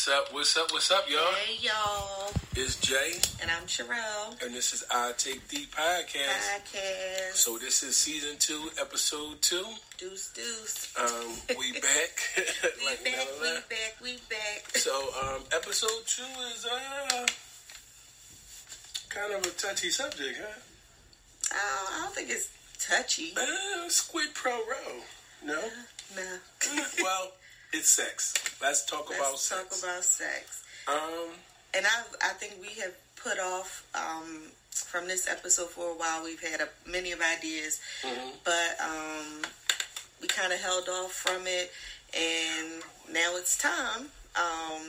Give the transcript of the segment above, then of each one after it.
What's up? What's up? What's up, y'all? Hey, y'all. It's Jay, And I'm Sherelle. and this is I Take Thee podcast. Podcast. So this is season two, episode two. Deuce, deuce. Um, we back, We like back, we back, we back. So um, episode two is uh kind of a touchy subject, huh? Oh, I don't think it's touchy. Uh, squid pro row. No. No. well, it's sex. Let's talk about Let's sex. talk about sex. um, And I, I think we have put off um, from this episode for a while. We've had a, many of ideas, mhm. but um, we kind of held off from it, and now it's time um,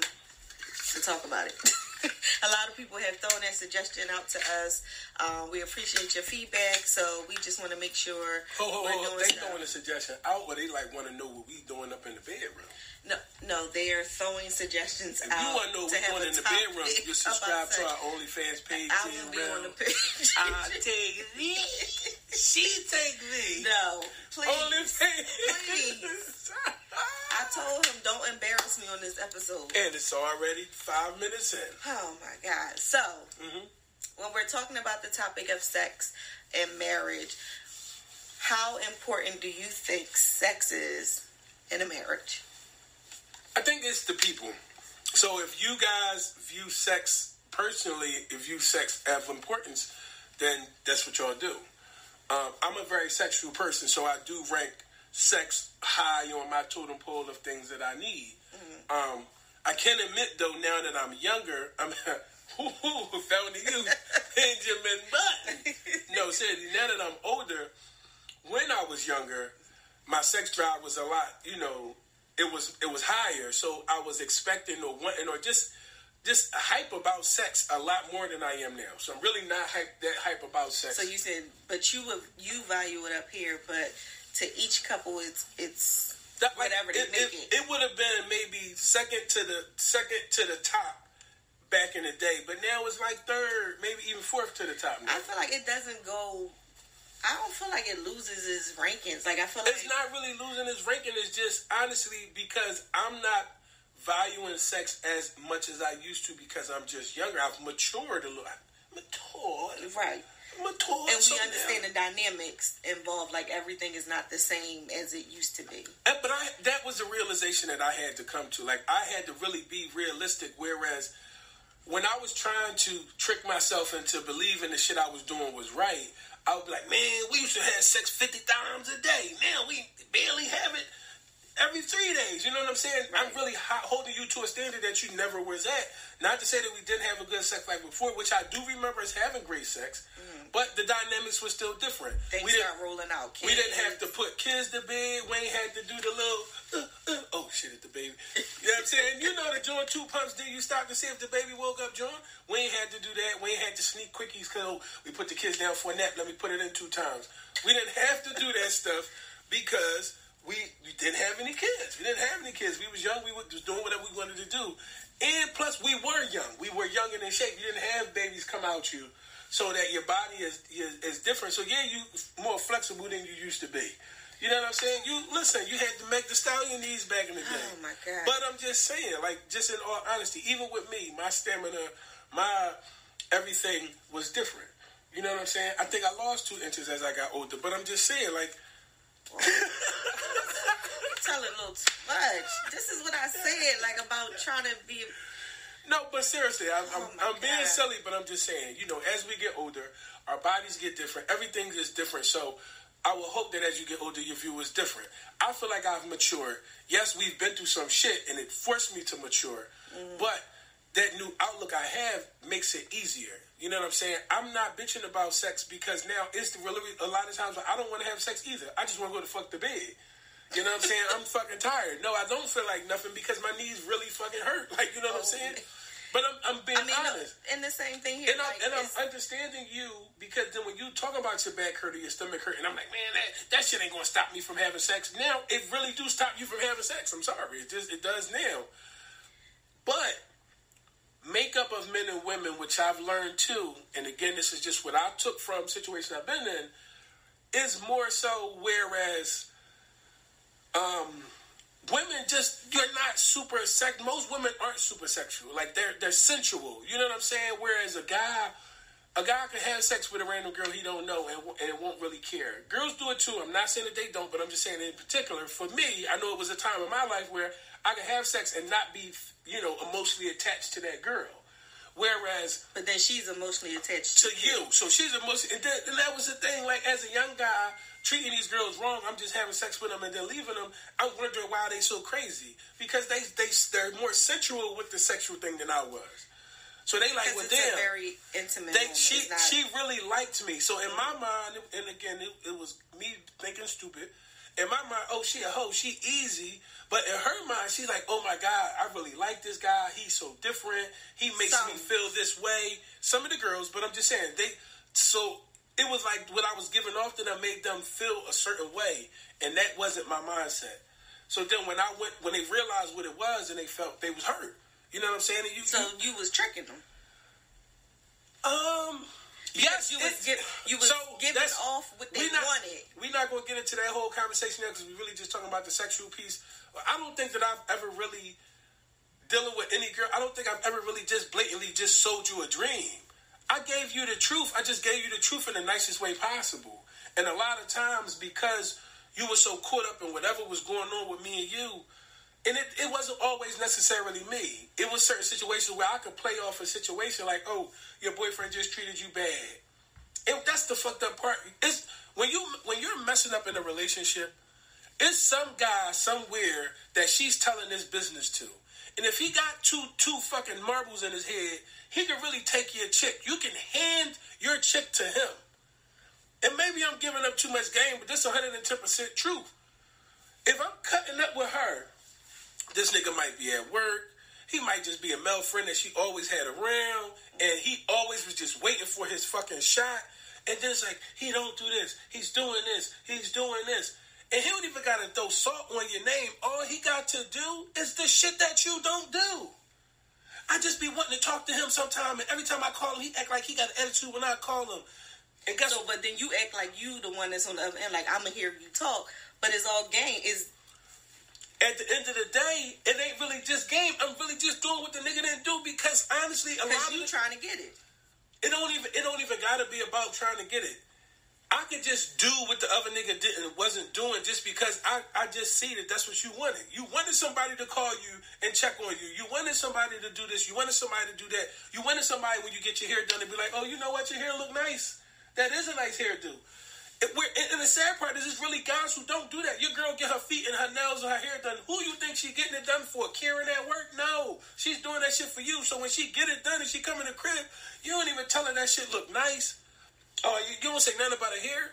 to talk about it. a lot of people have thrown that suggestion out to us. Um, we appreciate your feedback, so we just want to make sure we're ho. doing They stuff. throwing a suggestion out, but they like want to know what we doing up in the bedroom. No, no, they are throwing suggestions If out. you want to know what to we're have doing a in the bedroom, you subscribe to our OnlyFans page. I will be on the page. I take thee. She take thee. no, please. OnlyFans. Please. I told him don't embarrass me on this episode. and it's already five minutes in. Oh my God. So, Mhm. when we're talking about the topic of sex and marriage, how important do you think sex is in a marriage? I think it's the people. So if you guys view sex personally, if you sex of importance, then that's what y'all do. Um, I'm a very sexual person, so I do rank sex high on my totem pole of things that I need. Um, I can admit though, now that I'm younger, I'm who found you, Benjamin Button. No, seriously, now that I'm older, when I was younger, my sex drive was a lot, you know, it was it was higher. So I was expecting or wanting or just just hype about sex a lot more than I am now. So I'm really not hype that hype about sex. So you said, but you would you value it up here, but to each couple, it's it's That- whatever they it, make it, it. it would have been maybe second to the second to the top back in the day, but now it's like third, maybe even fourth to the top. Now. I feel like it doesn't go. I don't feel like it loses its rankings. Like I feel like It's not really losing its ranking. It's just honestly because I'm not valuing sex as much as I used to because I'm just younger. I've matured a little. Matured, right. matured. And we understand now- the dynamics involved. Like everything is not the same as it used to be. But I, that was a realization that I had to come to. Like I had to really be realistic. Whereas when I was trying to trick myself into believing the shit I was doing was right, I would be like, man, we used to have sex fifty times a day. Now we barely have it every three days. You know what I'm saying? I'm really ho- holding you to a standard that you never was at. Not to say that we didn't have a good sex life before, which I do remember as having great sex, but the dynamics were still different. Things we didn't, rolling out. we didn't have to put kids to bed. Wayne had to do the little, uh, uh, oh shit, at the baby. You know what I'm saying? You know the joint two pumps. Did you stop to see if the baby woke up, John? Wayne had to do that. Wayne had to sneak quickies because we put the kids down for a nap. Let me put it in two times. We didn't have to do that stuff because we, we didn't have any kids. We didn't have any kids. We was young. We was doing whatever we wanted to do. And plus, we were young. We were young and in shape. You didn't have babies come out you so that your body is, is, is different. So, yeah, you more flexible than you used to be. You know what I'm saying? You listen. You had to make the stallion knees back in the day. Oh my god. But I'm just saying, like, just in all honesty, even with me, my stamina, my everything was different. You know what I'm saying? I think I lost two inches as I got older, but I'm just saying, like, telling a little too much. This is what I said, like about trying to be. no, but seriously, I'm, I'm, Oh I'm being silly, but I'm just saying, you know, as we get older, our bodies get different, everything is different. So I will hope that as you get older, your view is different. I feel like I've matured. Yes, we've been through some shit, and it forced me to mature, Mm. but that new outlook I have makes it easier. You know what I'm saying? I'm not bitching about sex because now it's the really a lot of times I don't want to have sex either. I just want to go to fuck the bed. You know what I'm saying? I'm fucking tired. No, I don't feel like nothing because my knees really fucking hurt. Like you know what I'm Oh, saying? But I'm, I'm being I mean, no, honest. and the same thing here. And, I'm, like, and I'm understanding you because then when you talk about your back hurt or your stomach hurt, and I'm like, man, that, that shit ain't gonna stop me from having sex. Now it really do stop you from having sex. I'm sorry, it just it does now. But makeup of men and women, which I've learned too, and again, this is just what I took from situations I've been in, is more so whereas um women just you're not super sex. Most women aren't super sexual. Like they're they're sensual. You know what I'm saying? Whereas a guy. A guy can have sex with a random girl he don't know and, and won't really care. Girls do it too. I'm not saying that they don't, but I'm just saying in particular, for me, I know it was a time in my life where I can have sex and not be, you know, emotionally attached to that girl. Whereas, but then she's emotionally attached to you. So she's emotionally, and, and that was the thing. Like as a young guy, treating these girls wrong. I'm just having sex with them and then leaving them. I'm wondering why they so crazy because they they they're more sensual with the sexual thing than I was. So they like with them. very intimate. They, she not... she really liked me. So in my mind, and again, it, it was me thinking stupid. In my mind, oh she a hoe, she easy. But in her mind, she's like, oh my god, I really like this guy. He's so different. He makes Some. me feel this way. Some of the girls, but I'm just saying they. So it was like what I was giving off that them made them feel a certain way, and that wasn't my mindset. So then when I went, when they realized what it was, and they felt they was hurt. You know what I'm saying? And you, so you, you was tricking them. Um. Yes, you was, get, you was so giving off what they we not, wanted. We're not going to get into that whole conversation now because we're really just talking about the sexual piece. I don't think that I've ever really dealing with any girl. I don't think I've ever really just blatantly just sold you a dream. I gave you the truth. I just gave you the truth in the nicest way possible. And a lot of times, because you were so caught up in whatever was going on with me and you, and it, it wasn't always necessarily me. It was certain situations where I could play off a situation like, oh, your boyfriend just treated you bad. And that's the fucked up part. It's when you when you're messing up in a relationship, it's some guy somewhere that she's telling this business to. And if he got two two fucking marbles in his head, he can really take your chick. You can hand your chick to him. And maybe I'm giving up too much game, but this 110% truth. If I'm cutting up with her, this nigga might be at work. He might just be a male friend that she always had around, and he always was just waiting for his fucking shot. And then it's like, he don't do this. He's doing this. He's doing this. And he don't even got to throw salt on your name. All he got to do is the shit that you don't do. I just be wanting to talk to him sometime, and every time I call him, he act like he got an attitude when I call him. And guess so, but then you act like you the one that's on the other end, like I'ma hear you talk, but it's all game. Is at the end of the day, it ain't really just game. I'm really just doing what the nigga didn't do because honestly, a lot you of trying to get it. It don't even it don't even gotta be about trying to get it. I could just do what the other nigga didn't wasn't doing just because I, I just see that that's what you wanted. You wanted somebody to call you and check on you. You wanted somebody to do this. You wanted somebody to do that. You wanted somebody when you get your hair done to be like, oh, you know what, your hair look nice. That is a nice hairdo. And the sad part is, it's really guys who don't do that. Your girl get her feet and her nails and her hair done. Who you think she getting it done for? Karen at work? No, she's doing that shit for you. So when she get it done and she come in the crib, you don't even tell her that shit look nice. Oh, you, you don't say nothing about her hair.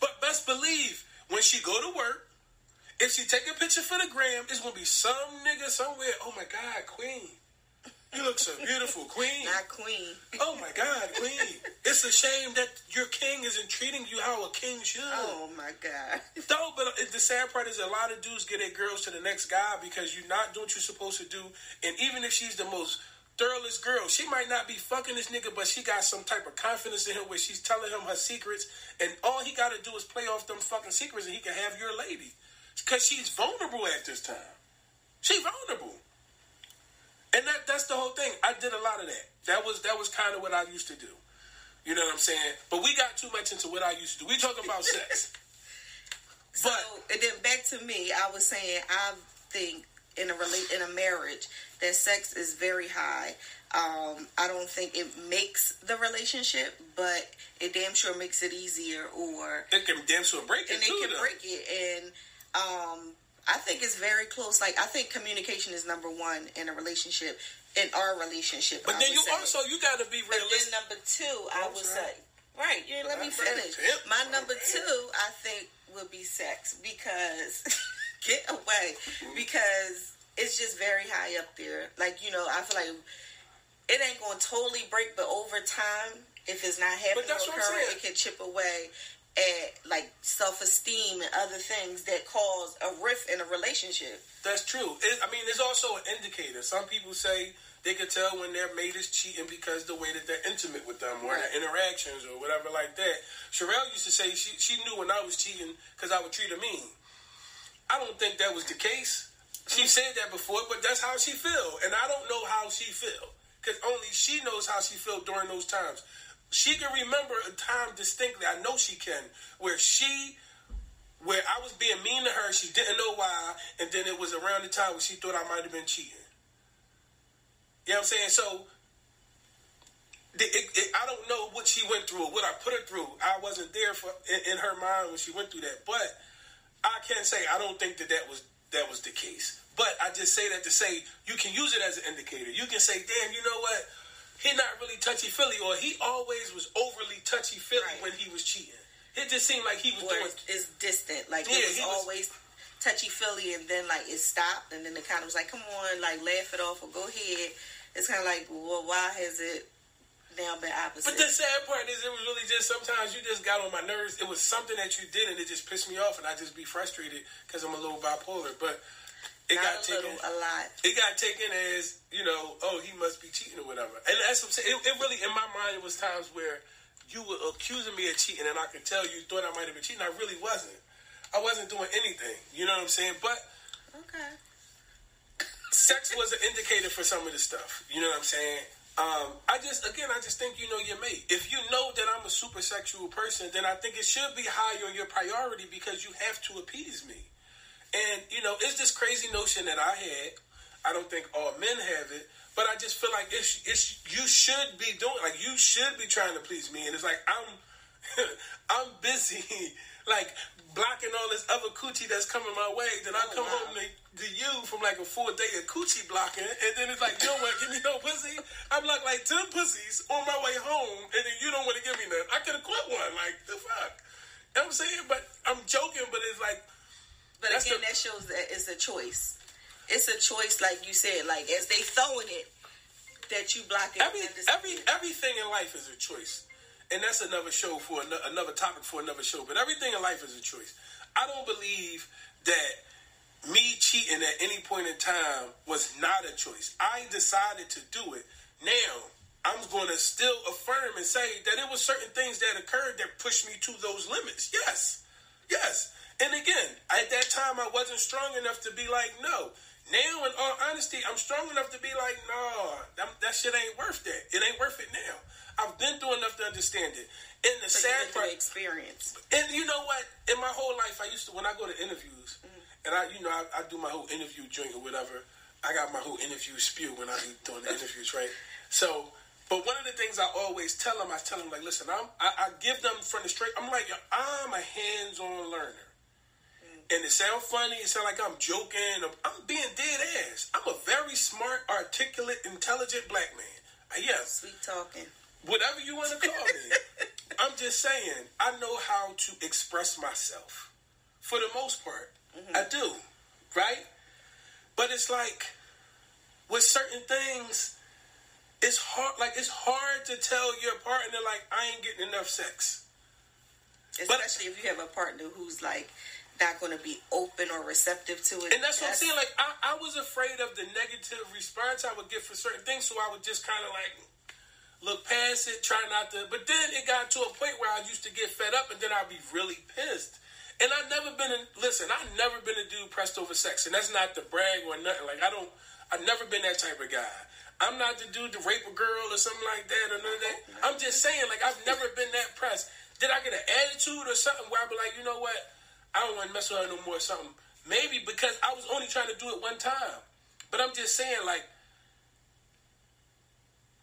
But best believe when she go to work, if she take a picture for the gram, it's gonna be some nigga somewhere. Oh my God, Queen. You look so beautiful, Queen. Not Queen. Oh my God, Queen. It's a shame that your king isn't treating you how a king should. Oh my God. No, but uh, the sad part is a lot of dudes get their girls to the next guy because you're not doing what you're supposed to do. And even if she's the most thoroughest girl. She might not be fucking this nigga, but she got some type of confidence in him where she's telling him her secrets, and all he got to do is play off them fucking secrets, and he can have your lady. Because she's vulnerable at this time. She vulnerable. And that that's the whole thing. I did a lot of that. That was that was kind of what I used to do. You know what I'm saying? But we got too much into what I used to do. We talking about sex. So but, and then back to me, I was saying I think in a relate in a marriage that sex is very high. Um, I don't think it makes the relationship, but it damn sure makes it easier. Or it can damn sure break it, and too, it can though. break it. And um, I think it's very close. Like I think communication is number one in a relationship. In our relationship, but I then you say. also you got to be realistic. But then number two, I would say, right? You let me finish. My number two, I think, would be sex because get away because it's just very high up there. Like you know, I feel like it ain't going to totally break, but over time, if it's not happening occurring, it can chip away at like self esteem and other things that cause a rift in a relationship. That's true. It, I mean, there's also an indicator. Some people say they can tell when their mate is cheating because the way that they're intimate with them or right. their interactions or whatever like that. Sherelle used to say she, she knew when I was cheating because I would treat her mean. I don't think that was the case. She said that before, but that's how she feel, and I don't know how she feel because only she knows how she felt during those times. She can remember a time distinctly. I know she can, where she, where I was being mean to her. She didn't know why, and then it was around the time when she thought I might have been cheating. You know what I'm saying? So it, it, I don't know what she went through, or what I put her through. I wasn't there for in, in, her mind when she went through that, but I can say I don't think that that was that was the case. But I just say that to say you can use it as an indicator. You can say, "Damn, you know what? He not really touchy feely, or he always was overly touchy feely right. when he was cheating. It just seemed like he was doing. It's distant, like yeah, it was always." touchy feely and then like it stopped and then it kind of was like come on like laugh it off or go ahead it's kind of like well why has it now been opposite. But the sad part is, it was really just sometimes you just got on my nerves. It was something that you did, and it just pissed me off, and I just be frustrated because I'm a little bipolar. But it Not got a taken little, a lot. It got taken as you know, oh, he must be cheating or whatever. And that's what I'm saying. It, it really, in my mind, it was times where you were accusing me of cheating, and I could tell you thought I might have been cheating. I really wasn't. I wasn't doing anything. You know what I'm saying? But okay. Sex was an indicator for some of the stuff. You know what I'm saying? Um, I just, again, I just think you know your mate. If you know that I'm a super sexual person, then I think it should be high on your priority because you have to appease me. And, you know, it's this crazy notion that I had. I don't think all men have it, but I just feel like it's, it's you should be doing, like, you should be trying to please me. And it's like, I'm, I'm busy, like, blocking all this other coochie that's coming my way. Then I oh, come wow. home to, to, you from like a full day of coochie blocking, and then it's like you don't want to give me no pussy. I blocked like ten pussies on my way home, and then you don't want to give me none. I could have quit one. Like the fuck. You know what I'm saying? But I'm joking, but it's like. But again, the, that shows that it's a choice. It's a choice, like you said. Like as they throwing it, that you block it. Every every everything in life is a choice and that's another show for another topic for another show. But everything in life is a choice. I don't believe that me cheating at any point in time was not a choice. I decided to do it. Now I'm going to still affirm and say that it was certain things that occurred that pushed me to those limits. Yes, yes. And again, at that time I wasn't strong enough to be like no. Now, in all honesty, I'm strong enough to be like, no, that, that shit ain't worth that. It ain't worth it now. I've been through enough to understand it. And the so sad part, experience. And you know what? In my whole life, I used to when I go to interviews, mm-hmm. and I, you know, I, I, do my whole interview drink or whatever. I got my whole interview spew when I be doing the interviews, right? So, but one of the things I always tell them, I tell them like, listen, I'm, I, I give them from the straight. I'm like, I'm a hands-on learner. And it sounds funny. It sounds like I'm joking. I'm, I'm, being dead ass. I'm a very smart, articulate, intelligent black man. I am. Sweet talking whatever you want to call me. I'm just saying, I know how to express myself for the most part. Mm-hmm. I do, right? But it's like with certain things, it's hard. Like it's hard to tell your partner, like I ain't getting enough sex. Especially but, if you have a partner who's like not going to be open or receptive to it. And that's, that's what I'm saying. Like I, I was afraid of the negative response I would get for certain things, so I would just kind of like look past it, try not to. But then it got to a point where I used to get fed up, and then I'd be really pissed. And I've never been in. Listen, I've never been a dude pressed over sex, and that's not to brag or nothing. Like I don't. I've never been that type of guy. I'm not the dude to rape a girl or something like that or none of that. I'm just saying, like I've never been that pressed. Did I get an attitude or something where I'd be like, you know what? I don't want to mess with her no more or something. Maybe because I was only trying to do it one time. But I'm just saying, like,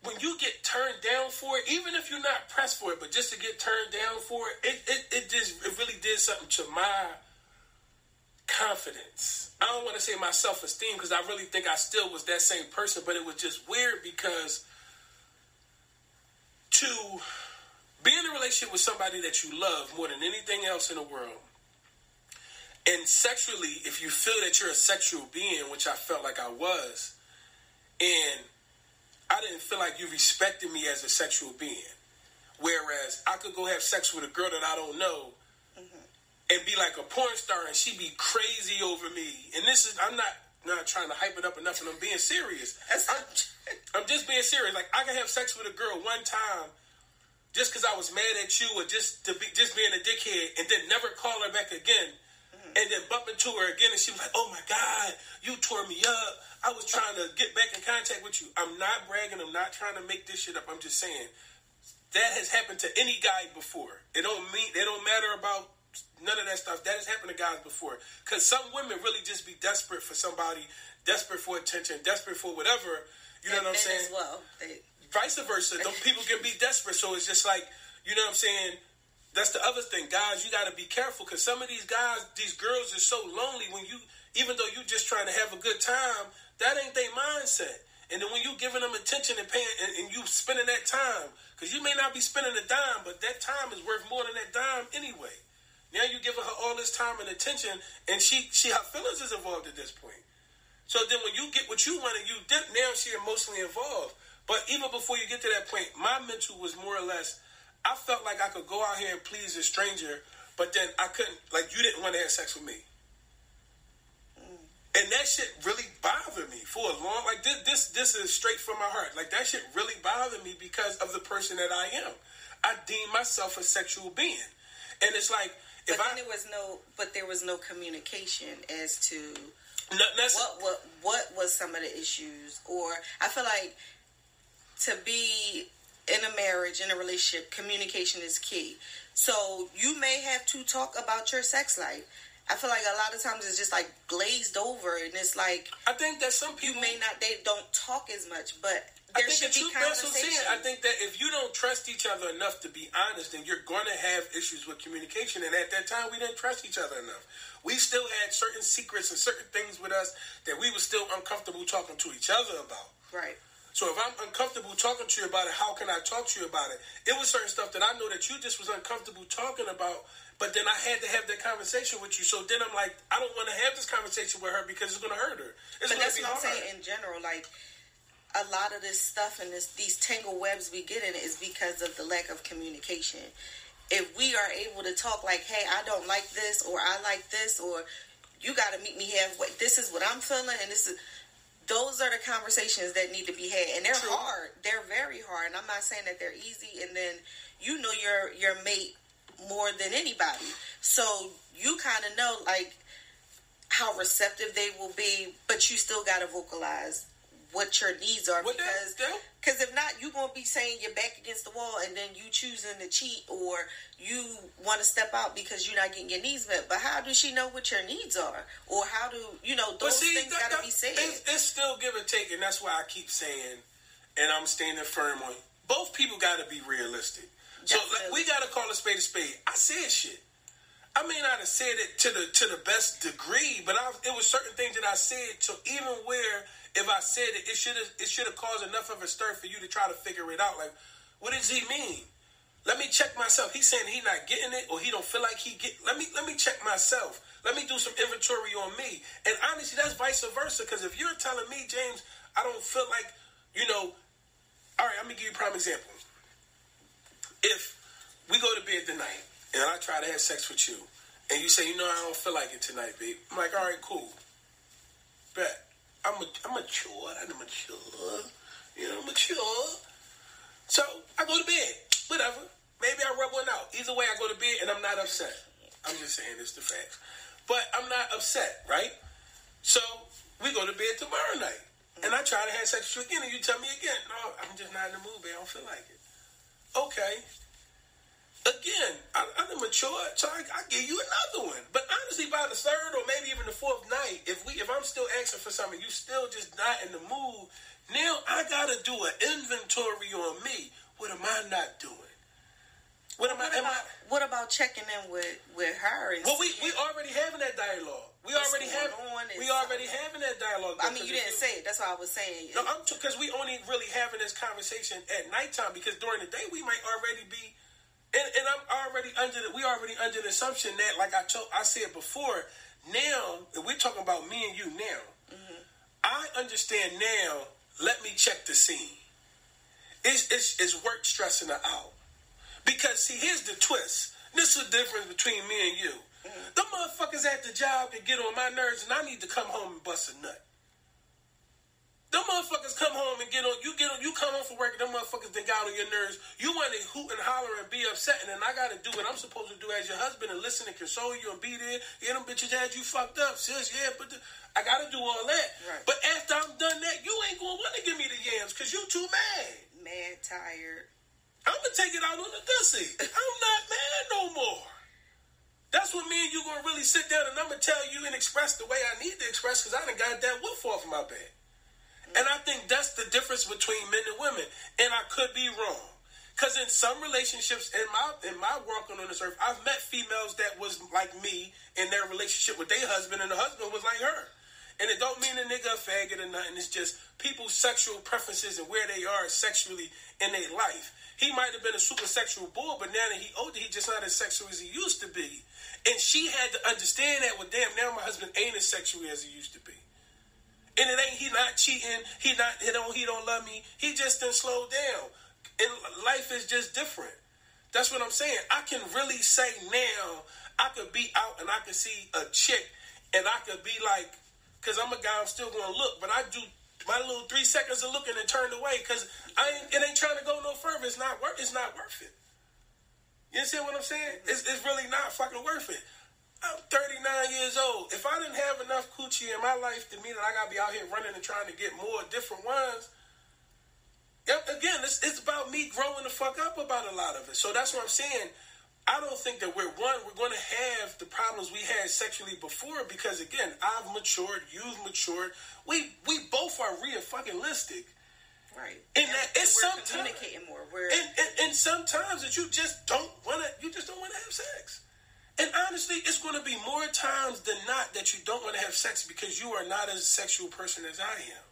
when you get turned down for it, even if you're not pressed for it, but just to get turned down for it, it, it, it just it really did something to my confidence. I don't want to say my self esteem because I really think I still was that same person, but it was just weird because to be in a relationship with somebody that you love more than anything else in the world, and sexually, if you feel that you're a sexual being, which I felt like I was, and I didn't feel like you respected me as a sexual being. Whereas I could go have sex with a girl that I don't know mm-hmm. and be like a porn star and she'd be crazy over me. And this is, I'm not not trying to hype it up enough and I'm being serious. I'm, I'm just being serious. Like I can have sex with a girl one time just because I was mad at you or just to be just being a dickhead and then never call her back again. And then bump into her again, and she was like, "Oh my God, you tore me up. I was trying to get back in contact with you. I'm not bragging. I'm not trying to make this shit up. I'm just saying that has happened to any guy before. It don't mean it don't matter about none of that stuff. That has happened to guys before. Because some women really just be desperate for somebody, desperate for attention, desperate for whatever. You know And what I'm saying? As well, they, vice versa. Don't people can be desperate. So it's just like, you know what I'm saying? That's the other thing, guys. You got to be careful because some of these guys, these girls are so lonely. When you, even though you're just trying to have a good time, that ain't their mindset. And then when you giving them attention and paying, and, and you spending that time, because you may not be spending a dime, but that time is worth more than that dime anyway. Now you giving her all this time and attention, and she, she her feelings is involved at this point. So then when you get what you want and you dip, now she emotionally involved. But even before you get to that point, my mental was more or less, I felt like I could go out here and please a stranger, but then I couldn't, like you didn't want to have sex with me. And that shit really bothered me for a long, like this, this, this is straight from my heart. Like that shit really bothered me because of the person that I am. I deem myself a sexual being. And it's like, but if then I, there was no, but there was no communication as to no, what what what was some of the issues, or I feel like to be in a marriage in a relationship, communication is key. So you may have to talk about your sex life. I feel like a lot of times it's just like glazed over, and it's like I think that some you people may not they don't talk as much, but I there think should the be truth, that's what I'm saying. conversation. I think that if you don't trust each other enough to be honest, then you're going to have issues with communication. And at that time, we didn't trust each other enough. We still had certain secrets and certain things with us that we were still uncomfortable talking to each other about. right. So if I'm uncomfortable talking to you about it, how can I talk to you about it? It was certain stuff that I know that you just was uncomfortable talking about, but then I had to have that conversation with you. So then I'm like, I don't want to have this conversation with her because it's going to hurt her. It's But that's what I'm hard. saying in general. Like a lot of this stuff and this these tangle webs we get in is because of the lack of communication. If we are able to talk like, "Hey, I don't like this," or "I like this," or "You got to meet me halfway," this is what I'm feeling, and this is. Those are the conversations that need to be had, and they're True. hard. They're very hard, and I'm not saying that they're easy. And then you know your your mate more than anybody, so you kind of know like how receptive they will be, but you still got to vocalize what your needs are Well, because because if not, you're gonna be saying you're back against the wall, and then you choosing to cheat or you want to step out because you're not getting your needs met. But how does she know what your needs are, or how do you know those see, things got to be said? It's, it's still give and take, and that's why I keep saying, and I'm standing firm on. Both people got to be realistic. So like, we got to call a spade a spade. I said shit. I may not have said it to the to the best degree, but I, it was certain things that I said to even where if I said it, it should have it should have caused enough of a stir for you to try to figure it out. Like, what does he mean? Let me check myself. He's saying he not getting it, or he don't feel like he get. Let me let me check myself. Let me do some inventory on me. And honestly, that's vice versa. Because if you're telling me, James, I don't feel like, you know, all right. Let me give you a prime example. If we go to bed tonight and I try to have sex with you, and you say, you know, I don't feel like it tonight, babe. I'm like, all right, cool. Bet. I'm a, I'm mature. I'm mature. You know, mature. So I go to bed. Whatever. Maybe I rub one out. Either way, I go to bed and I'm not upset. I'm just saying it's the facts. But I'm not upset, right? So we go to bed tomorrow night. And I try to have sex with you again, and you tell me again, no, I'm just not in the mood, babe. I don't feel like it. Okay. Again, I, I'm mature, so I, I give you another one. But honestly, by the third or maybe even the fourth night, if we if I'm still asking for something, you still just not in the mood. Now I gotta do an inventory on me. What am I not doing? What am I? what Am I about what about checking in with with her? And well, we we already having that dialogue. We already have we already having that dialogue. I mean, you didn't say it. That's why I was saying. No, I'm because we only really having this conversation at nighttime because during the day we might already be, and, and I'm already under the we already under the assumption that like I told I said before. Now we're talking about me and you now. Mm-hmm. I understand now. Let me check the scene. It's, it's, it's work stressing her out. Because, see, here's the twist. This is the difference between me and you. Mm-hmm. The motherfuckers at the job that get on my nerves, and I need to come home and bust a nut. Them motherfuckers come home and get on. You get on. You come home from work. And them motherfuckers then got on your nerves. You want to hoot and holler and be upset, and then I got to do what I'm supposed to do as your husband and listen and console you and be there. Yeah, them bitches had you fucked up, sis. Yeah, but the, I got to do all that. Right. But after I'm done that, you ain't gonna want to give me the yams because you too mad. Mad, tired. I'm gonna take it out on the pussy. I'm not mad no more. That's what me and you gonna really sit down and I'm gonna tell you and express the way I need to express because I done got that woof off my bed. And I think that's the difference between men and women. And I could be wrong. Cause in some relationships in my in my walking on this earth, I've met females that was like me in their relationship with their husband, and the husband was like her. And it don't mean a nigga a faggot or nothing. It's just people's sexual preferences and where they are sexually in their life. He might have been a super sexual boy, but now that he older, he just not as sexual as he used to be. And she had to understand that. Well, damn, now my husband ain't as sexual as he used to be. And it ain't he not cheating. He not he don't he don't love me. He just didn't slow down. And life is just different. That's what I'm saying. I can really say now. I could be out and I could see a chick, and I could be like, because I'm a guy, I'm still to look, but I do my little three seconds of looking and turned away because I ain't, it ain't trying to go no further. It's not worth. It's not worth it. You see what I'm saying? It's, it's really not fucking worth it. I'm 39 years old. If I didn't have enough coochie in my life to mean that I gotta be out here running and trying to get more different ones, again, it's, it's about me growing the fuck up about a lot of it. So that's what I'm saying. I don't think that we're one. We're going to have the problems we had sexually before because again, I've matured, you've matured. We we both are real fucking listic. Right. And, that it's sometimes communicating more. We're and, and, and sometimes that you just don't want to. You just don't want to have sex. And honestly, it's going to be more times than not that you don't want to have sex because you are not as a sexual person as I am.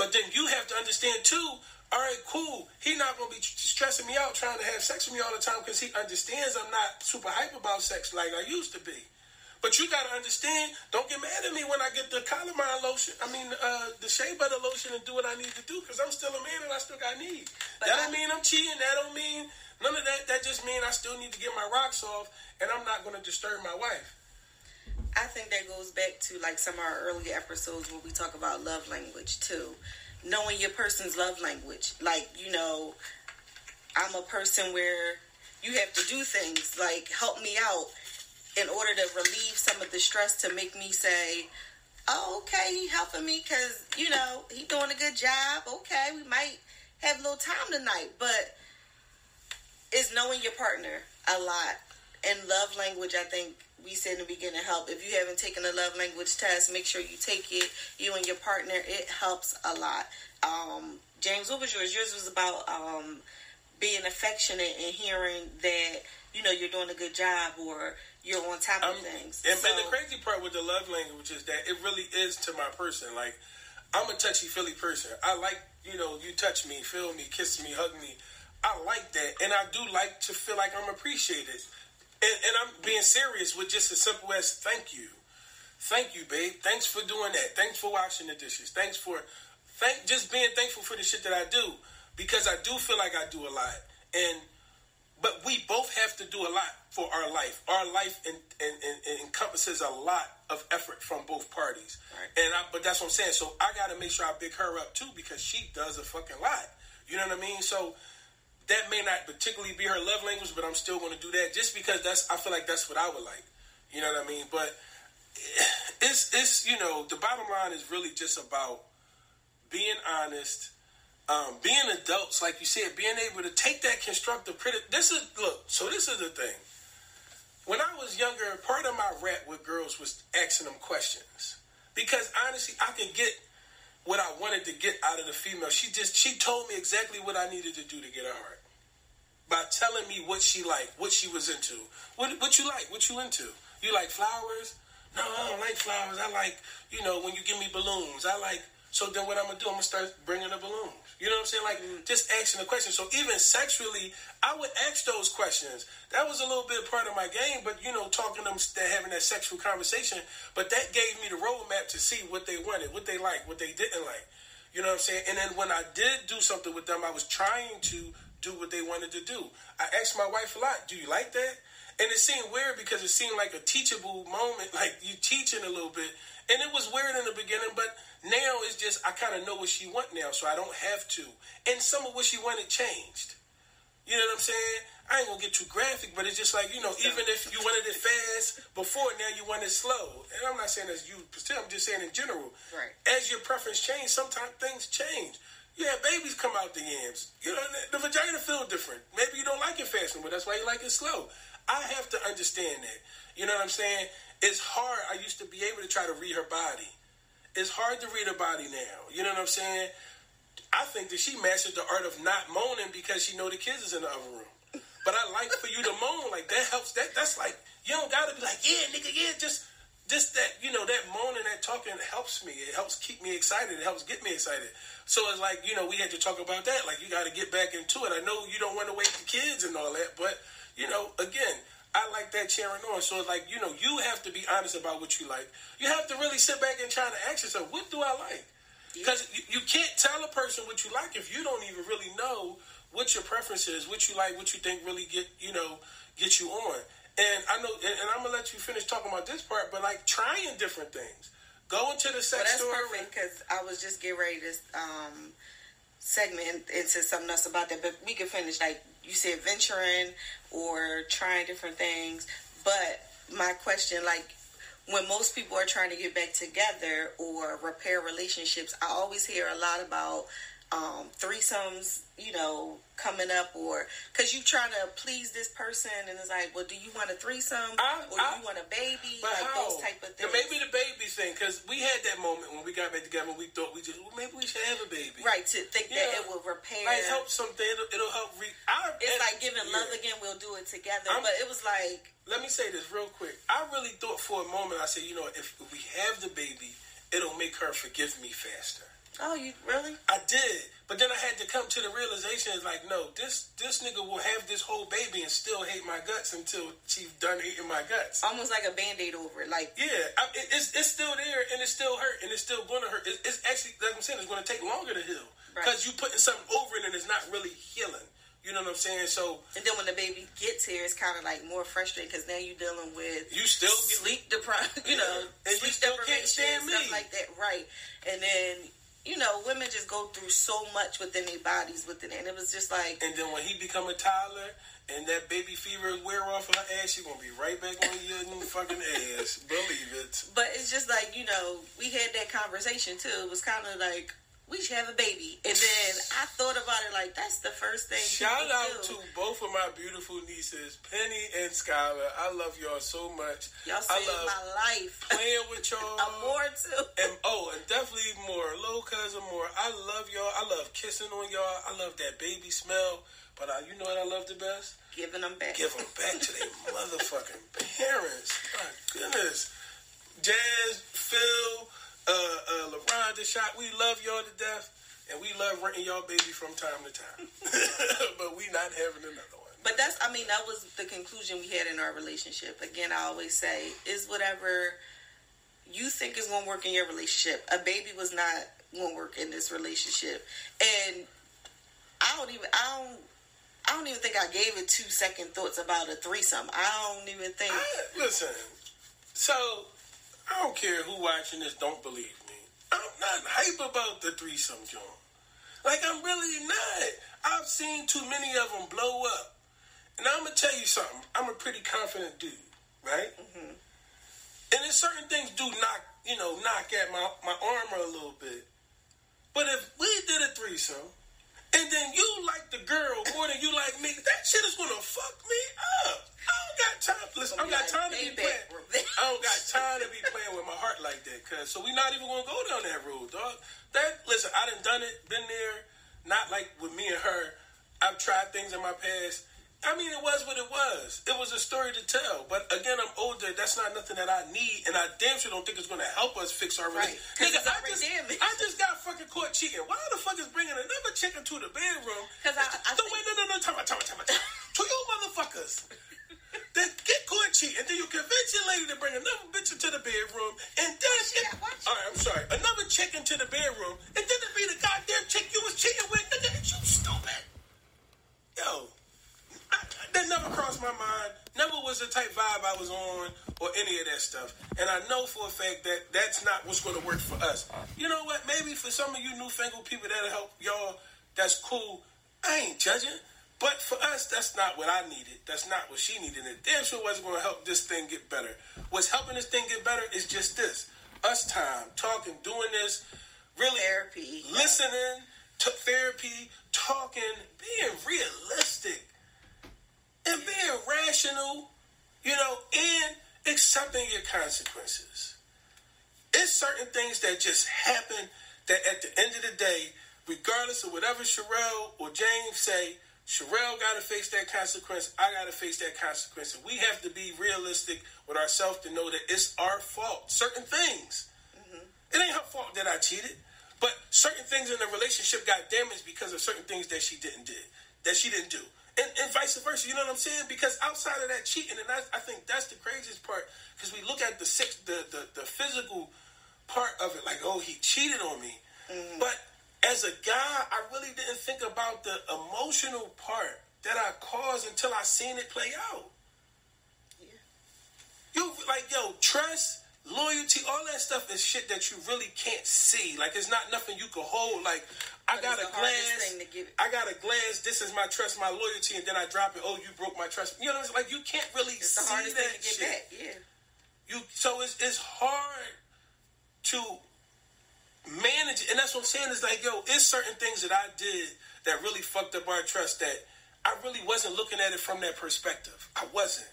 But then you have to understand too. All right, cool. He not gonna be stressing me out trying to have sex with me all the time because he understands I'm not super hype about sex like I used to be. But you gotta understand. Don't get mad at me when I get the calamine lotion. I mean, uh, the shea butter lotion and do what I need to do because I'm still a man and I still got needs. That don't mean I'm cheating. That don't mean none of that. That just mean I still need to get my rocks off and I'm not gonna disturb my wife. I think that goes back to like some of our earlier episodes where we talk about love language too. Knowing your person's love language. Like, you know, I'm a person where you have to do things like help me out in order to relieve some of the stress to make me say, oh, okay, he helping me because, you know, he doing a good job. Okay, we might have a little time tonight. But is knowing your partner a lot. And love language, I think we said in the beginning, help. If you haven't taken a love language test, make sure you take it. You and your partner, it helps a lot. Um, James, what was yours? Yours was about um, being affectionate and hearing that you know you're doing a good job or you're on top of Um, things. And, So- and the crazy part with the love language is that it really is to my person. Like, I'm a touchy feely person. I like, you know, you touch me, feel me, kiss me, hug me. I like that. And I do like to feel like I'm appreciated. And, and I'm being serious with just as simple as thank you. Thank you, babe. Thanks for doing that. Thanks for washing the dishes. Thanks for thank just being thankful for the shit that I do. Because I do feel like I do a lot. And but we both have to do a lot for our life. Our life in, in, in, encompasses a lot of effort from both parties. Right. And I, but that's what I'm saying. So I got to make sure I big her up too because she does a fucking lot. You know what I mean? So that may not particularly be her love language, but I'm still going to do that just because that's I feel like that's what I would like. You know what I mean? But it's it's you know the bottom line is really just about being honest, um, being adults, like you said, being able to take that constructive critic. This is look. So this is the thing. When I was younger, part of my rap with girls was asking them questions because honestly, I could get what I wanted to get out of the female. She just she told me exactly what I needed to do to get her heart by telling me what she liked, what she was into, what what you like, what you into. You like flowers? No, I don't like flowers. I like you know when you give me balloons. I like. So then what I'm gonna do? I'm gonna start bringing the balloons. You know what I'm saying? Like mm. just asking the question. So even sexually, I would ask those questions. That was a little bit part of my game, but you know, talking to them, having that sexual conversation. But that gave me the roadmap to see what they wanted, what they liked, what they didn't like. You know what I'm saying? And then when I did do something with them, I was trying to do what they wanted to do. I asked my wife a lot, "Do you like that?" and it seemed weird because it seemed like a teachable moment, like you teaching a little bit, and it was weird in the beginning, but now it's just I kind of know what she want now, so I don't have to. And some of what she wanted changed. You know what I'm saying? I ain't gonna get too graphic, but it's just like you know, even if you wanted it fast before, now you want it slow. And I'm not saying as you, I'm just saying in general. Right. As your preference change, sometimes things change. Yeah, babies come out the yams. You know, the vagina feel different. Maybe you don't like it fast, but that's why you like it slow. I have to understand that. You know what I'm saying? It's hard. I used to be able to try to read her body. It's hard to read her body now. You know what I'm saying? I think that she mastered the art of not moaning because she know the kids is in the other room. But I like for you to moan. Like that helps. That that's like you don't gotta be like yeah, nigga, yeah. Just just that you know that moaning, that talking helps me. It helps keep me excited. It helps get me excited. So it's like you know we had to talk about that. Like you got to get back into it. I know you don't want to wake the kids and all that, but you know again. I like that cheering on. So it's like, you know, you have to be honest about what you like. You have to really sit back and try to ask yourself, what do I like? Because you, you can't tell a person what you like if you don't even really know what your preference is, what you like, what you think really get you know get you on. And I know, and, and I'm gonna let you finish talking about this part, but like trying different things, going to the sex well, that's store. perfect because I was just getting ready to um, segment into something else about that, but we can finish. Like you said, venturing or trying different things. But my question, like when most people are trying to get back together or repair relationships, I always hear a lot about um, threesomes, you know, coming up, or because you trying to please this person, and it's like, well, do you want a threesome, I, or I, do you want a baby, but like how? those type of things. Maybe the baby thing, because we had that moment when we got back together. We thought we just well, maybe we should have a baby, right? To think that it will repair. Like help something. It'll, it'll help. Re- I, it's and- like giving yeah. love again. We'll do it together, I'm- but it was like Let me say this real quick. I really thought for a moment. I said, you know, if we have the baby, it'll make her forgive me faster. Oh, you really? I did, but then I had to come to the realization: is like, no, this this nigga will have this whole baby and still hate my guts until she's done hating my guts. Almost like a band aid over it. Like, Yeah, I, it, it's it's still there and it's still hurt and it's still going to hurt. It, it's actually, like I'm saying, it's going to take longer to heal Right. because you putting something over it and it's not really healing. You know what I'm saying? So and then when the baby gets here, it's kind of like more frustrating because now you're dealing with you still get sleep deprived, you know, And you still can't stand stuff me. like that, right? And then you know, women just go through so much within their bodies within, and it was just like, And then when he become a toddler and that baby fever wear off her ass, she gonna be right back on your new fucking ass. Believe it. but it's just like you know, we had that conversation too. It was kind of like. We should have a baby, and then I thought about it like that's the first thing. Shout out do. to both of my beautiful nieces, Penny and Skylar. I love y'all so much. y'all I saved love my life. playing with y'all. I'm more too. And oh, and definitely more. Little cousin more. I love y'all. I love kissing on y'all. I love that baby smell. But uh, you know what I love the best? Giving them back. Give them back to their motherfucking parents. My goodness. Jazz, Phil, uh, uh, LeBron, the shot. We love y'all to death. And we love renting y'all baby from time to time. but we not having another one. But that's, I mean, that was the conclusion we had in our relationship. Again, I always say, is whatever you think is going to work in your relationship. A baby was not going to work in this relationship. And I don't even, I don't, I don't even think I gave it two second thoughts about a threesome. I don't even think. I, listen, so I don't care who watching this don't believe me. I'm not hype about the threesome joint. Like I'm really not. I've seen too many of them blow up. And I'm gonna tell you something. I'm a pretty confident dude, right? Mm-hmm. And then certain things do knock, you know, knock at my my armor a little bit. But if we did a threesome, and then you like the girl more than you like me, that shit is gonna fuck me up. I don't got time. Listen, I don't got time to be playing. I don't got time to be playing with my heart like that, cuz. So we not even gonna go down that road, dog. That listen, I done done it, been there. Not like with me and her. I've tried things in my past. I mean, it was what it was. It was a story to tell. But again, I'm older. That's not nothing that I need, and I damn sure don't think it's going to help us fix our Right. relationship. 'Cause Nigga, I just, damaged. I just got fucking caught cheating. Why the fuck is bringing another chick into the bedroom? 'Cause I- I no, think- wait, no, no, no, time out, time out, time out. time to you motherfuckers that get caught cheating, then you convince your lady to bring another bitch into the bedroom, and then watch all right, I'm sorry, another chick into the bedroom, and then it be the goddamn chick you was cheating with. Nigga, you stupid. Yo, that never crossed my mind. Never was the type vibe I was on or any of that stuff. And I know for a fact that that's not what's going to work for us. You know what? Maybe for some of you newfangled people that'll help y'all, that's cool. I ain't judging. But for us, that's not what I needed. That's not what she needed. And damn sure wasn't going to help this thing get better. What's helping this thing get better is just this. Us time, talking, doing this, really Therapy. listening to therapy, talking, being realistic, and being rational, you know, and accepting your consequences. It's certain things that just happen that at the end of the day, regardless of whatever Sherelle or James say, Sherelle got to face that consequence. I got to face that consequence. And we have to be realistic with ourselves to know that it's our fault. Certain things. Mm-hmm. It ain't her fault that I cheated, but certain things in the relationship got damaged because of certain things that she didn't did, that she didn't do, and, and vice versa. You know what I'm saying? Because outside of that cheating, and I, I think that's the craziest part, because we look at the six, the, the the physical part of it, like oh he cheated on me, mm-hmm. but as a guy, I really didn't think about the emotional part that I caused until I seen it play out. You like yo trust, loyalty, all that stuff is shit that you really can't see. Like it's not nothing you can hold. Like I But got a the hardest glance, thing to give it. I got a glance. This is my trust, my loyalty, and then I drop it. Oh, you broke my trust. You know, what I'm saying? like you can't really It's see that thing to get shit. back. Yeah. You so it's it's hard to manage, it. and that's what I'm saying. Is like yo, it's certain things that I did that really fucked up our trust. That I really wasn't looking at it from that perspective. I wasn't.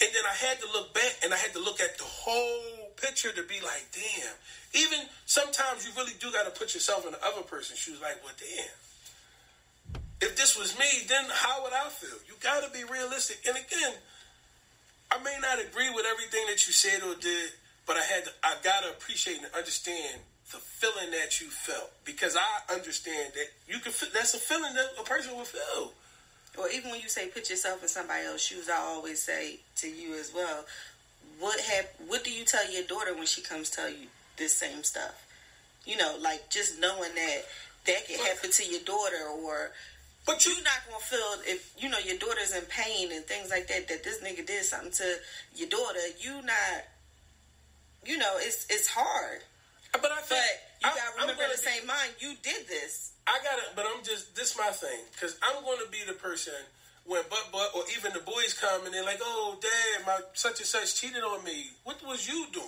And then I had to look back and I had to look at the whole picture to be like, damn. Even sometimes you really do got to put yourself in the other person's shoes. Like, well, damn. If this was me, then how would I feel? You got to be realistic. And again, I may not agree with everything that you said or did, but I had to, I got to appreciate and understand the feeling that you felt because I understand that you can. feel That's a feeling that a person will feel. Or even when you say put yourself in somebody else's shoes, I always say to you as well, what have what do you tell your daughter when she comes tell you this same stuff? You know, like just knowing that that can happen to your daughter or But you you're not gonna feel if you know your daughter's in pain and things like that that this nigga did something to your daughter, you not you know, it's it's hard. But I But think you I- I'm remember gonna say, the be- same mind, you did this. I gotta, but I'm just this my thing because I'm going to be the person when but but or even the boys come and they're like, "Oh, dad, my such and such cheated on me. What was you doing?"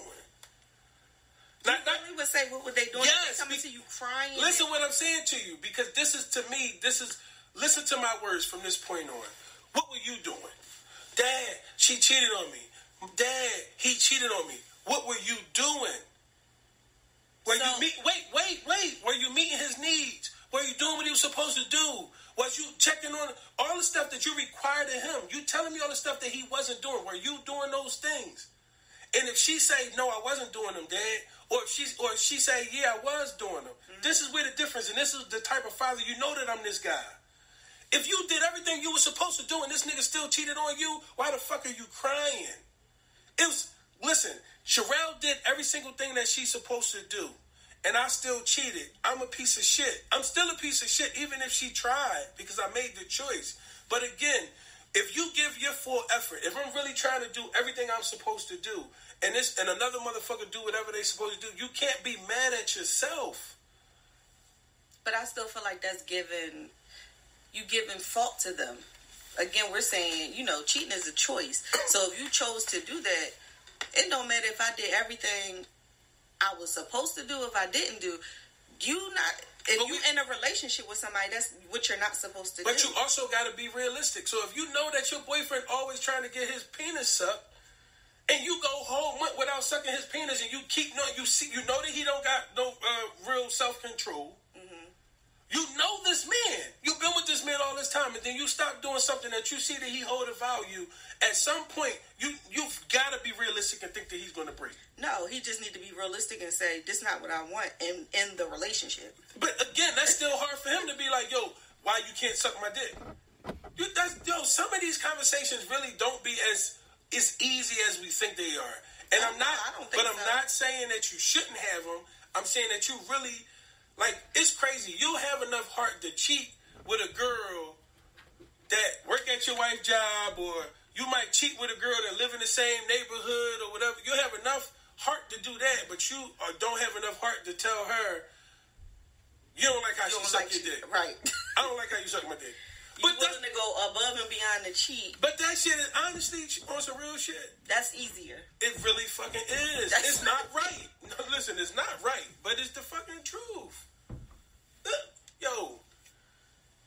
Not, not, We would say, what would they doing? Yes, they coming be- to you crying. listen what I'm saying to you because this is to me. This is listen to my words from this point on. What were you doing, Dad? She cheated on me. Dad, he cheated on me. What were you doing? Were So- you meet? Wait, wait, wait. Were you meeting his needs? Were you doing what he was supposed to do? Was you checking on all the stuff that you required of him? You telling me all the stuff that he wasn't doing? Were you doing those things? And if she say no, I wasn't doing them, Dad, or if she or if she say yeah, I was doing them. Mm-hmm. This is where the difference, and this is the type of father you know that I'm this guy. If you did everything you were supposed to do and this nigga still cheated on you, why the fuck are you crying? It was listen, Sherelle did every single thing that she's supposed to do. And I still cheated. I'm a piece of shit. I'm still a piece of shit, even if she tried, because I made the choice. But again, if you give your full effort, if I'm really trying to do everything I'm supposed to do, and this and another motherfucker do whatever they're supposed to do, you can't be mad at yourself. But I still feel like that's giving you giving fault to them. Again, we're saying, you know, cheating is a choice. So if you chose to do that, it don't matter if I did everything I was supposed to do, if I didn't do. You not if But you we- in a relationship with somebody, that's what you're not supposed to But do. you also got to be realistic. So if you know that your boyfriend always trying to get his penis sucked, and you go whole month without sucking his penis, and you keep no, you see, you know that he don't got no uh, real self control. You know this man. You've been with this man all this time, and then you stop doing something that you see that he hold a value. At some point, you you've got to be realistic and think that he's going to break. no, he just need to be realistic and say, this not what I want in in the relationship. But again, that's still hard for him to be like, yo, why you can't suck my dick? You, that's, yo, some of these conversations really don't be as as easy as we think they are. And oh, I'm not, I don't think but I'm so. not saying that you shouldn't have them. I'm saying that you really, like, it's crazy. You have enough heart to cheat with a girl that work at your wife's job or You might cheat with a girl that live in the same neighborhood or whatever. You have enough heart to do that, but you uh, don't have enough heart to tell her you don't like how you she suck like your dick. Right. I don't like how you suck my dick. But willing to go above and beyond the cheat. But that shit is honestly on some real shit. That's easier. It really fucking is. That's it's not right. No, listen, it's not right, but it's the fucking truth. Yo,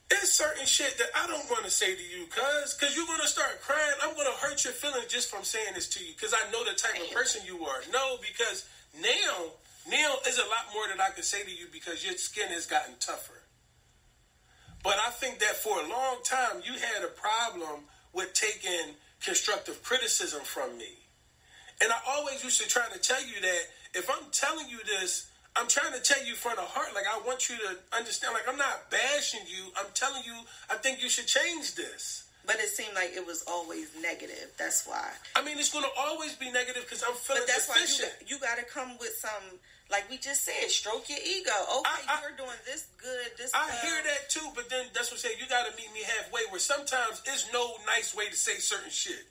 it's certain shit that I don't want to say to you, cuz, cuz you're gonna start crying. I'm gonna hurt your feelings just from saying this to you, cuz I know the type of person you are. No, because now, now is a lot more that I can say to you because your skin has gotten tougher. But I think that for a long time you had a problem with taking constructive criticism from me. And I always used to try to tell you that if I'm telling you this, I'm trying to tell you from the heart. Like I want you to understand. Like I'm not bashing you. I'm telling you. I think you should change this. But it seemed like it was always negative. That's why. I mean, it's going to always be negative because I'm feeling but that's deficient. Why you, you got to come with some, like we just said, stroke your ego. Okay, I, I, you're doing this good. This. I hear that too, but then that's what I say. You got to meet me halfway. Where sometimes there's no nice way to say certain shit.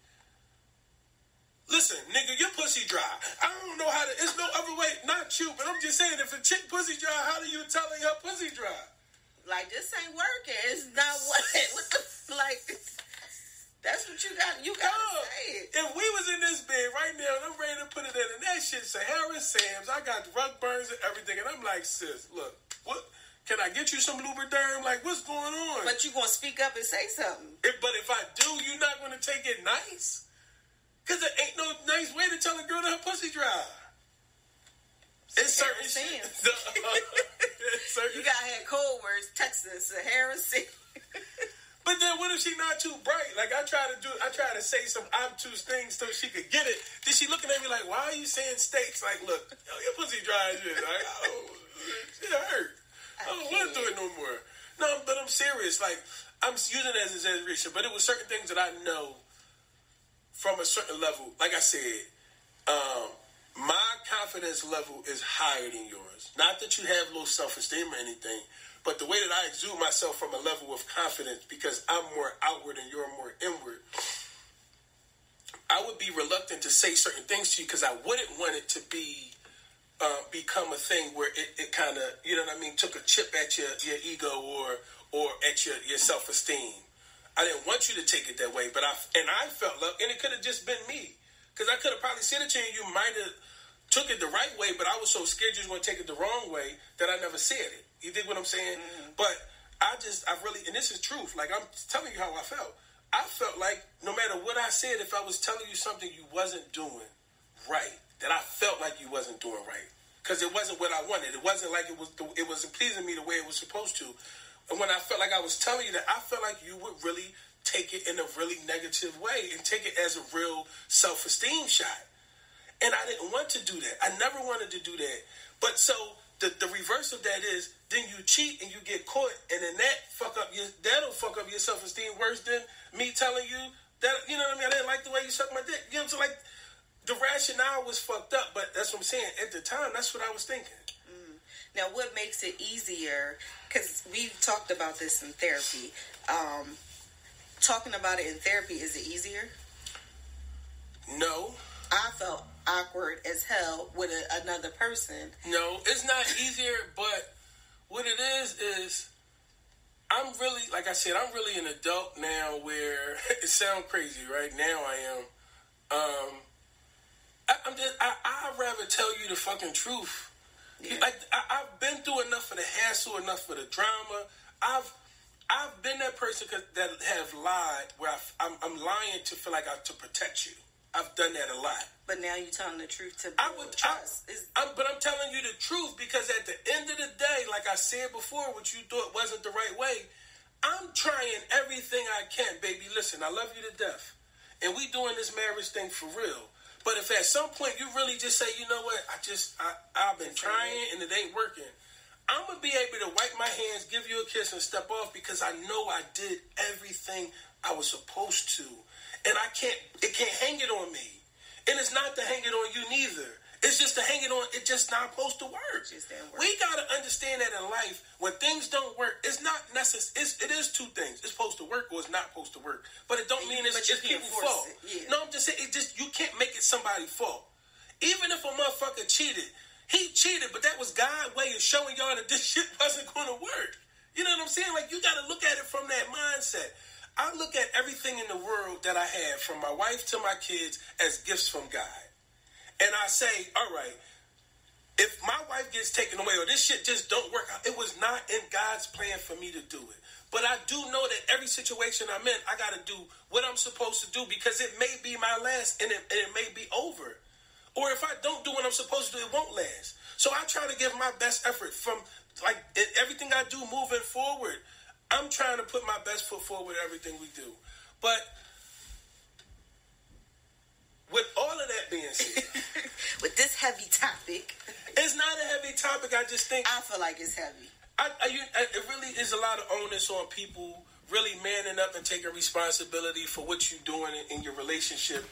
Listen, nigga, your pussy dry. I don't know how to. It's no other way. Not you, but I'm just saying, if a chick pussy dry, how do you tell her pussy dry? Like this ain't working. It's not what. What the like? That's what you got. You got to say it. If we was in this bed right now, and I'm ready to put it in, and that shit Sahara Sam's, I got rug burns and everything, and I'm like, sis, look, what? Can I get you some Lubriderm? Like, what's going on? But you gonna speak up and say something. If, but if I do, you're not gonna take it nice. Because there ain't no nice way to tell a girl that her pussy dry. It's certain shit. you gotta have cold words, Texas, Sahara City. But then what if she not too bright? Like I try to do, I try to say some obtuse things so she could get it. Then she looking at me like, "Why are you saying steaks?" Like, look, yo, your pussy dry as shit. Like, oh, it hurt. I, I don't want to do it no more. No, but I'm serious. Like I'm using it as an exaggeration, but it was certain things that I know from a certain level, like I said, um, my confidence level is higher than yours. Not that you have low self esteem or anything, but the way that I exude myself from a level of confidence because I'm more outward and you're more inward. I would be reluctant to say certain things to you because I wouldn't want it to be uh, become a thing where it, it kind of you know what I mean took a chip at your, your ego or or at your, your self esteem. I didn't want you to take it that way, but I and I felt love, and it could have just been me because I could have probably said it to you. You might have took it the right way, but I was so scared you was going to take it the wrong way that I never said it. You dig what I'm saying? Mm-hmm. But I just, I really, and this is truth. Like I'm telling you how I felt. I felt like no matter what I said, if I was telling you something you wasn't doing right, that I felt like you wasn't doing right because it wasn't what I wanted. It wasn't like it was. the, It wasn't pleasing me the way it was supposed to. And when I felt like I was telling you that, I felt like you would really take it in a really negative way and take it as a real self esteem shot. And I didn't want to do that. I never wanted to do that. But so the, the reverse of that is then you cheat and you get caught and then that fuck up your that'll fuck up your self esteem worse than me telling you that you know what I mean, I didn't like the way you sucked my dick. You know what I'm saying? Like the rationale was fucked up, but that's what I'm saying. At the time, that's what I was thinking. Now, what makes it easier? Because we've talked about this in therapy. Um, talking about it in therapy is it easier? No. I felt awkward as hell with a, another person. No, it's not easier, but what it is is I'm really, like I said, I'm really an adult now. Where it sounds crazy, right now I am. Um, I, am just, I, I'd rather tell you the fucking truth yeah. Like I, have been through enough of the hassle, enough of the drama. I've I've been that person that have lied where i am lying to feel like I to protect you. I've done that a lot. But now you're telling the truth to I would trust. I, I'm, but I'm telling you the truth because at the end of the day, like I said before, what you thought wasn't the right way. I'm trying everything I can, baby. Listen, I love you to death, and we doing this marriage thing for real. But if at some point you really just say, you know what, I just I, I've been trying and it ain't working, I'm gonna be able to wipe my hands, give you a kiss, and step off because I know I did everything I was supposed to, and I can't. It can't hang it on me, and it's not to hang it on you neither. It's just to hang it on. It's just not supposed to work. work. We gotta understand that in life, when things don't work, it's not necessary. It's, it is two things. It's supposed to work or it's not supposed to work. But it don't mean it's, But you it's can't people's fault. yeah. No, I'm just saying it just you can't make it somebody's fault. Even if a motherfucker cheated, he cheated, but that was God's way of showing y'all that this shit wasn't going to work. You know what I'm saying? Like you got to look at it from that mindset. I look at everything in the world that I have, from my wife to my kids, as gifts from God. And I say, all right, if my wife gets taken away or this shit just don't work out, it was not in God's plan for me to do it. But I do know that every situation I'm in, I got to do what I'm supposed to do because it may be my last and it, and it may be over. Or if I don't do what I'm supposed to do, it won't last. So I try to give my best effort from like everything I do moving forward. I'm trying to put my best foot forward in everything we do. But with all of that being said, With this heavy topic, it's not a heavy topic. I just think I feel like it's heavy. I, I, you, I, it really is a lot of onus on people really manning up and taking responsibility for what you're doing in, in your relationship,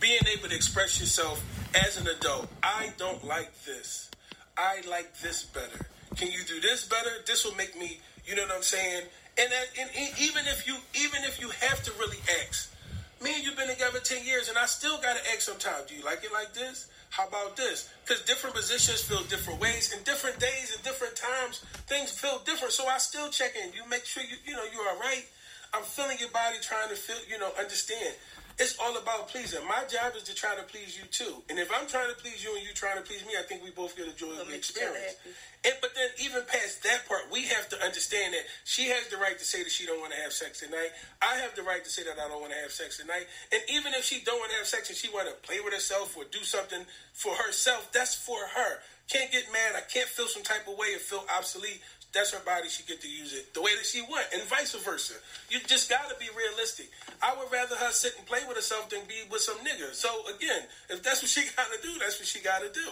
being able to express yourself as an adult. I don't like this. I like this better. Can you do this better? This will make me. You know what I'm saying? And, that, and even if you even if you have to really ask, me and you've been together ten years, and I still gotta ask sometimes. Do you like it like this? How about this? Because different positions feel different ways, and different days and different times things feel different. So I still check in. You make sure you you know you're all right. I'm feeling your body, trying to feel you know understand. It's all about pleasing. My job is to try to please you too. And if I'm trying to please you and you trying to please me, I think we both get a joy of the make each other experience. And, but then even past that part, we have to understand that she has the right to say that she don't want to have sex tonight. I have the right to say that I don't want to have sex tonight. And even if she don't want to have sex and she want to play with herself or do something for herself, that's for her. Can't get mad. I can't feel some type of way or feel obsolete. That's her body. She get to use it the way that she want, and vice versa. You just got to be realistic. I would rather her sit and play with herself than be with some nigga. So again, if that's what she got to do, that's what she got to do.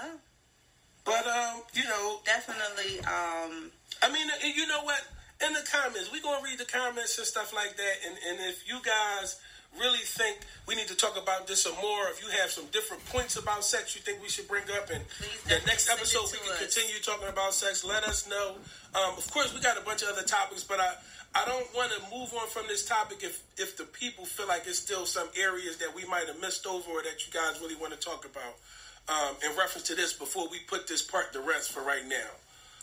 Oh, But um, you know, definitely. Um, I mean, you know what? In the comments, we gonna read the comments and stuff like that. And, and if you guys really think we need to talk about this some more, if you have some different points about sex you think we should bring up, and the next episode we can us. continue talking about sex, let us know. Um, of course, we got a bunch of other topics, but I. I don't want to move on from this topic if, if the people feel like it's still some areas that we might have missed over or that you guys really want to talk about um, in reference to this before we put this part to rest for right now.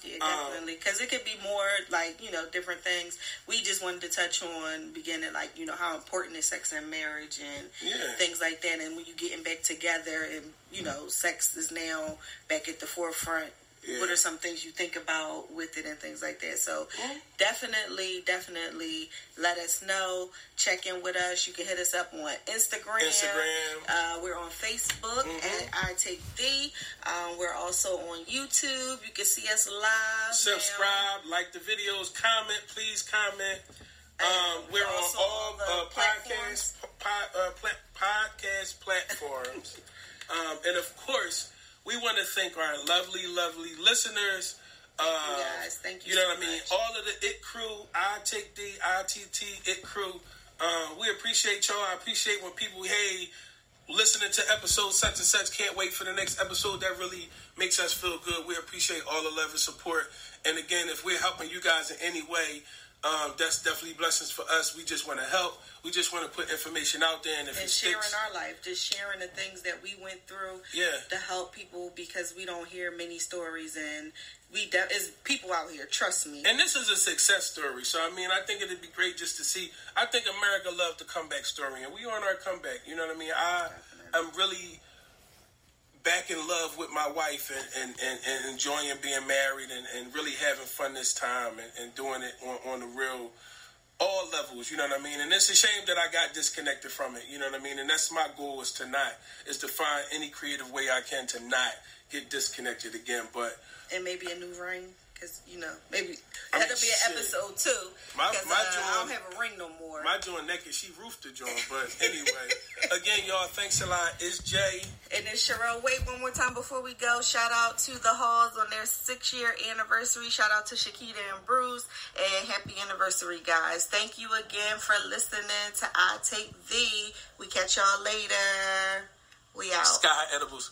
Yeah, Um, definitely, because it could be more like you know different things. We just wanted to touch on beginning, like you know how important is sex and marriage and Yeah. things like that. And when you getting back together, and you know, sex is now back at the forefront. Yeah. What are some things you think about with it and things like that? So Mhm. definitely, definitely let us know. Check in with us. You can hit us up on Instagram. Instagram. Uh, we're on Facebook Mhm. at I Take Thee. Um, we're also on YouTube. You can see us live. now. subscribe, like the videos, comment, please comment. Um, we're on all uh, podcast po- uh, pla- podcast platforms, um, and of course, we want to thank our lovely, lovely listeners. Thank you Uh, guys. Thank you. You know so what I mean? much. All of the It crew, I Take Thee ITT It crew. Um, we appreciate y'all. I appreciate when people, hey, listening to episode such and such, can't wait for the next episode. That really makes us feel good. We appreciate all the love and support. And again, if we're helping you guys in any way, um, that's definitely blessings for us. We just want to help. We just want to put information out there. And if and sharing sticks, our life, just sharing the things that we went through yeah. to help people because we don't hear many stories and we de- is people out here. Trust me. And this is a success story. So, I mean, I think it'd be great just to see. I think America loved the comeback story, and we are on our comeback. You know what I mean? I am really back in love with my wife and, and, and, and enjoying being married and, and really having fun this time and, and doing it on, on the real, all levels, you know what I mean? And it's a shame that I got disconnected from it, you know what I mean? And that's my goal is to not, is to find any creative way I can to not get disconnected again. But and maybe a new ring because you know maybe I mean, that'll be an shit. episode two. My- my uh, I don't have a ring no more. My joint naked, she roofed the joint. But anyway, again, y'all, thanks a lot. It's Jay. And then Sherelle, wait one more time before we go. Shout out to the Halls on their six year anniversary. Shout out to Shakita and Bruce. And happy anniversary, guys. Thank you again for listening to I Take Thee. We catch y'all later. We out. Sky Edibles.